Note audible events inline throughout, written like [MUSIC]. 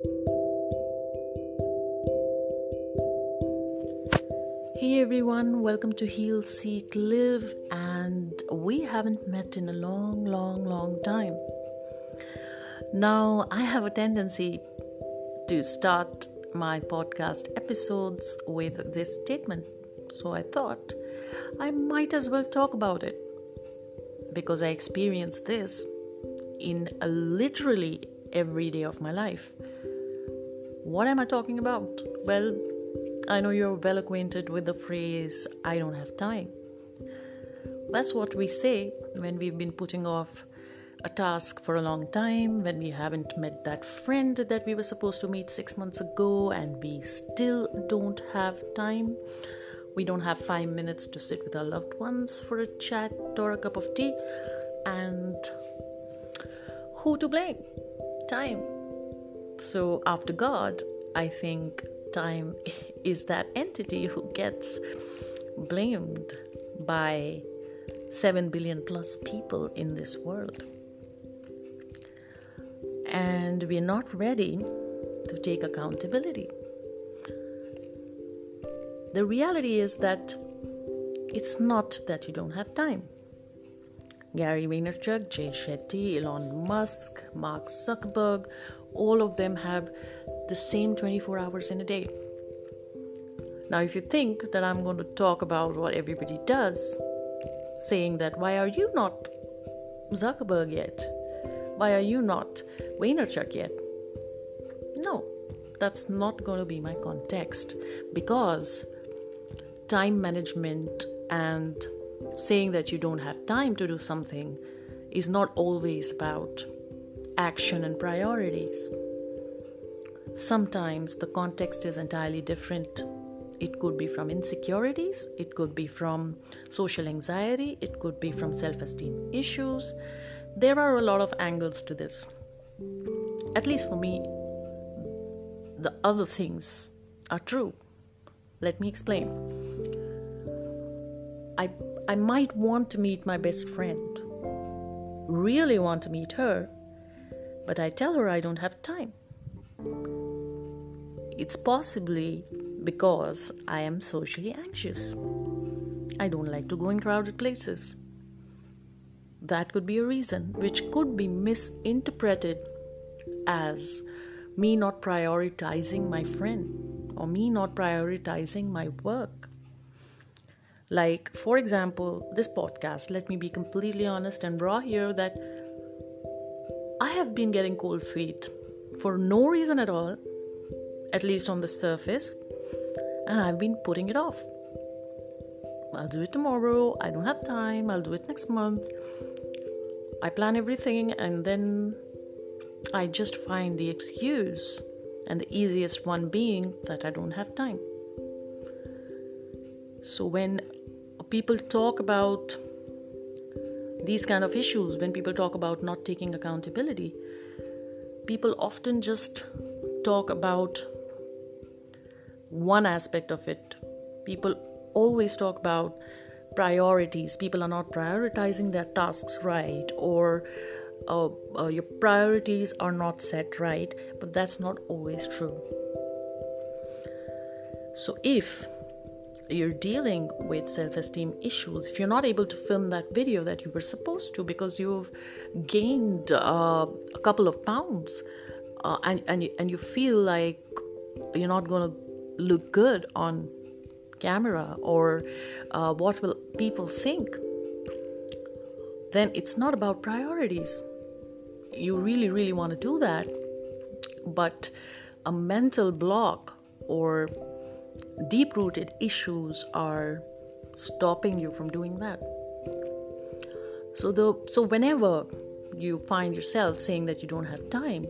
Hey everyone, welcome to Heal, Seek, Live, and we haven't met in a long, long, long time. Now, I have a tendency to start my podcast episodes with this statement, so I thought I might as well talk about it because I experienced this in literally every day of my life. What am I talking about? Well, I know you're well acquainted with the phrase, I don't have time. That's what we say when we've been putting off a task for a long time, when we haven't met that friend that we were supposed to meet six months ago, and we still don't have time. We don't have five minutes to sit with our loved ones for a chat or a cup of tea. And who to blame? Time. So, after God, I think time [LAUGHS] is that entity who gets blamed by 7 billion plus people in this world. And we're not ready to take accountability. The reality is that it's not that you don't have time. Gary Vaynerchuk, Jay Shetty, Elon Musk, Mark Zuckerberg, all of them have the same 24 hours in a day. Now, if you think that I'm going to talk about what everybody does, saying that why are you not Zuckerberg yet? Why are you not Vaynerchuk yet? No, that's not going to be my context because time management and saying that you don't have time to do something is not always about action and priorities. Sometimes the context is entirely different. It could be from insecurities, it could be from social anxiety, it could be from self esteem issues. There are a lot of angles to this. At least for me, the other things are true. Let me explain. I, I might want to meet my best friend, really want to meet her, but I tell her I don't have time. It's possibly because I am socially anxious. I don't like to go in crowded places. That could be a reason, which could be misinterpreted as me not prioritizing my friend or me not prioritizing my work. Like, for example, this podcast, let me be completely honest and raw here that I have been getting cold feet for no reason at all, at least on the surface, and I've been putting it off. I'll do it tomorrow, I don't have time, I'll do it next month. I plan everything and then I just find the excuse, and the easiest one being that I don't have time. So when people talk about these kind of issues, when people talk about not taking accountability, people often just talk about one aspect of it. People always talk about priorities. People are not prioritizing their tasks right, or uh, uh, your priorities are not set right, but that's not always true. So, if you're dealing with self esteem issues, if you're not able to film that video that you were supposed to because you've gained uh, a couple of pounds uh, and, and, and you feel like you're not going to look good on camera or uh, what will people think, then it's not about priorities. You really, really want to do that, but a mental block or deep rooted issues are stopping you from doing that. So the so whenever you find yourself saying that you don't have time,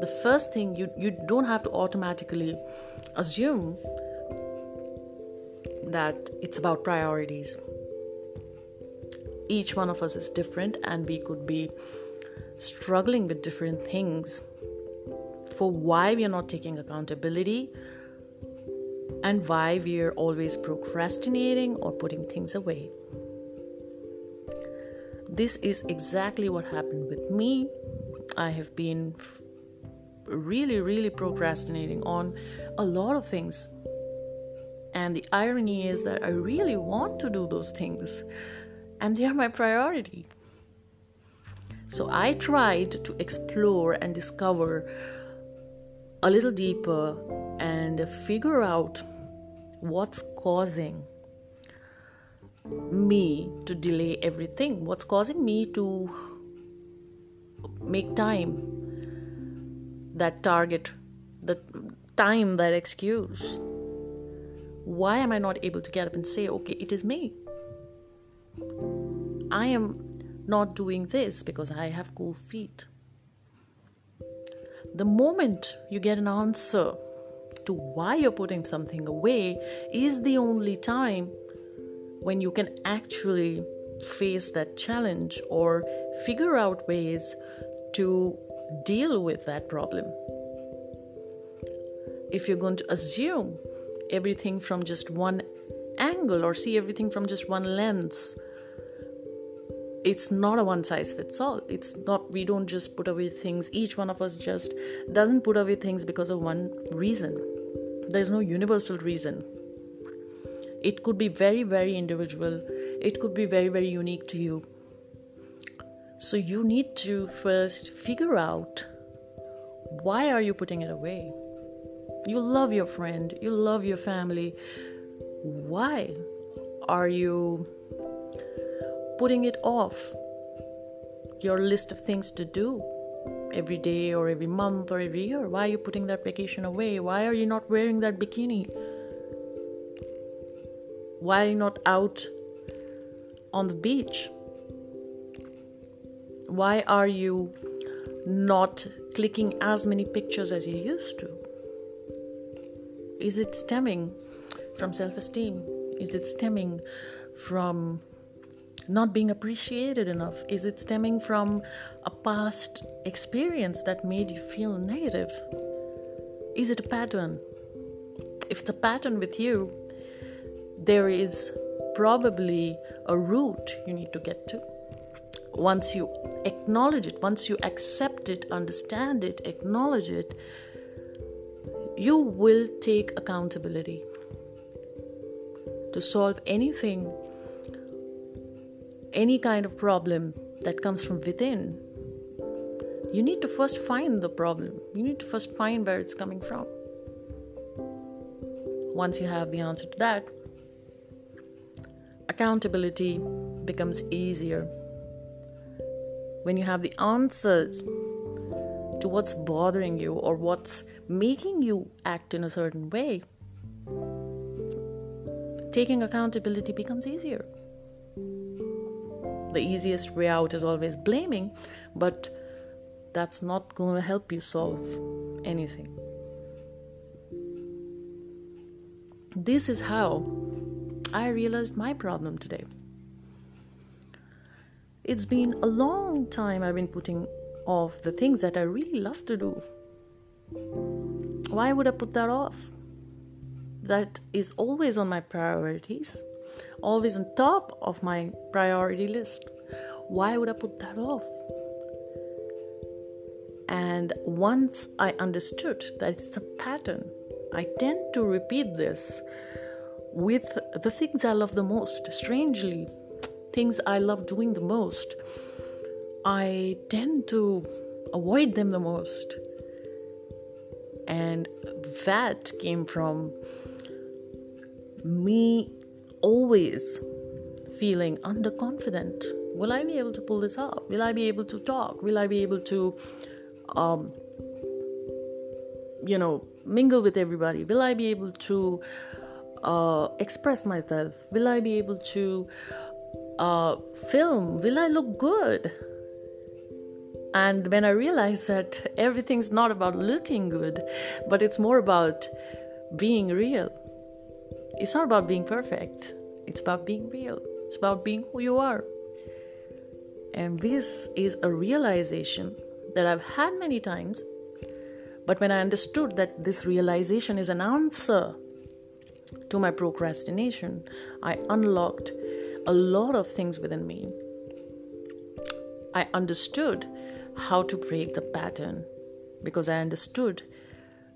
the first thing you you don't have to automatically assume that it's about priorities. Each one of us is different, and we could be struggling with different things for why we are not taking accountability and why we are always procrastinating or putting things away. This is exactly what happened with me. I have been really, really procrastinating on a lot of things. And the irony is that I really want to do those things, and they are my priority. So I tried to explore and discover a little deeper and figure out what's causing me to delay everything, what's causing me to make time that target, the time that excuse. Why am I not able to get up and say, okay, it is me? I am not doing this because I have cold feet. The moment you get an answer to why you're putting something away is the only time when you can actually face that challenge or figure out ways to deal with that problem. If you're going to assume everything from just one angle or see everything from just one lens, it's not a one size fits all it's not we don't just put away things. Each one of us just doesn't put away things because of one reason there's no universal reason. It could be very very individual. It could be very very unique to you. So you need to first figure out why are you putting it away? You love your friend. You love your family. Why are you putting it off? Your list of things to do every day or every month or every year. Why are you putting that vacation away? Why are you not wearing that bikini? Why are you not out on the beach? Why are you not clicking as many pictures as you used to? Is it stemming from self esteem? Is it stemming from not being appreciated enough? Is it stemming from a past experience that made you feel negative? Is it a pattern? If it's a pattern with you, there is probably a root you need to get to. Once you acknowledge it, once you accept it, understand it, acknowledge it, you will take accountability to solve anything any kind of problem that comes from within, you need to first find the problem. You need to first find where it's coming from. Once you have the answer to that, accountability becomes easier. When you have the answers to what's bothering you or what's making you act in a certain way, taking accountability becomes easier the easiest way out is always blaming, but that's not going to help you solve anything. This is how I realized my problem today. It's been a long time I've been putting off the things that I really love to do. Why would I put that off? That is always on my priorities always on top of my priority list. Why would I put that off? And once I understood that it's a pattern, I tend to repeat this with the things I love the most. Strangely, things I love doing the most, I tend to avoid them the most. And that came from me always feeling underconfident. Will I be able to pull this off? Will I be able to talk? Will I be able to, um, you know, mingle with everybody? Will I be able to uh, express myself? Will I be able to uh, film? Will I look good? And when I realized that everything's not about looking good, but it's more about being real it's not about being perfect, it's about being real, it's about being who you are. And this is a realization that I've had many times, but when I understood that this realization is an answer to my procrastination, I unlocked a lot of things within me. I understood how to break the pattern because I understood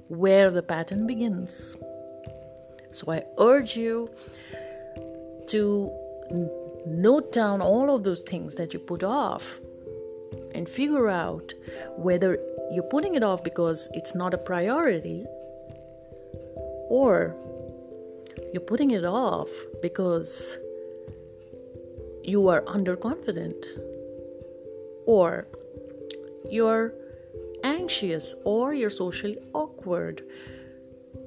where the pattern begins. So I urge you to note down all of those things that you put off and figure out whether you're putting it off because it's not a priority or you're putting it off because you are underconfident or you're anxious or you're socially awkward.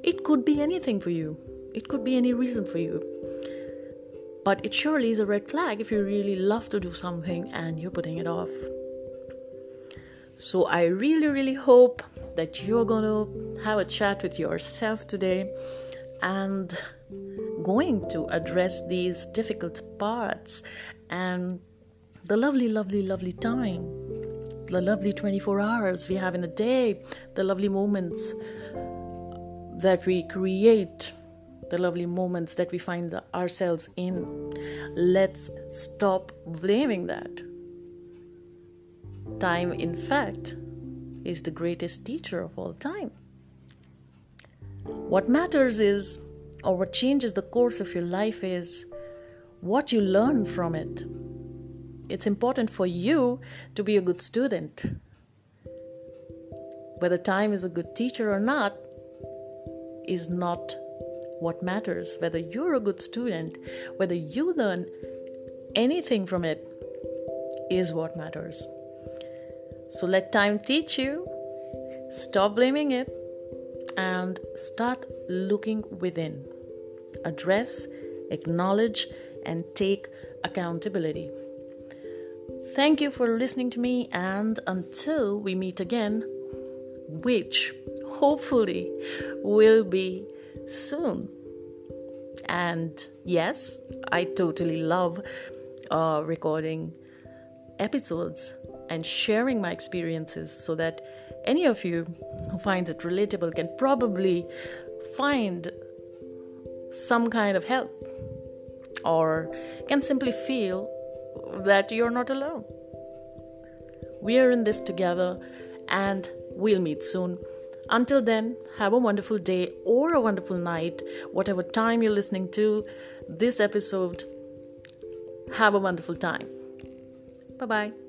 It could be anything for you, it could be any reason for you. But it surely is a red flag if you really love to do something and you're putting it off. So I really, really hope that you're going to have a chat with yourself today and going to address these difficult parts and the lovely, lovely, lovely time, the lovely 24 hours we have in a day, the lovely moments that we create, the lovely moments that we find ourselves in. Let's stop blaming that. Time, in fact, is the greatest teacher of all time. What matters is, or what changes the course of your life is, what you learn from it. It's important for you to be a good student. Whether time is a good teacher or not is not what matters. Whether you're a good student, whether you learn anything from it, is what matters. So let time teach you. Stop blaming it and start looking within. Address, acknowledge, and take accountability. Thank you for listening to me, and until we meet again, which hopefully will be soon. And yes, I totally love uh, recording episodes and sharing my experiences so that any of you who finds it relatable can probably find some kind of help or can simply feel that you're not alone. We are in this together and we'll meet soon. Until then, have a wonderful day or a wonderful night, whatever time you're listening to this episode. Have a wonderful time. Bye bye.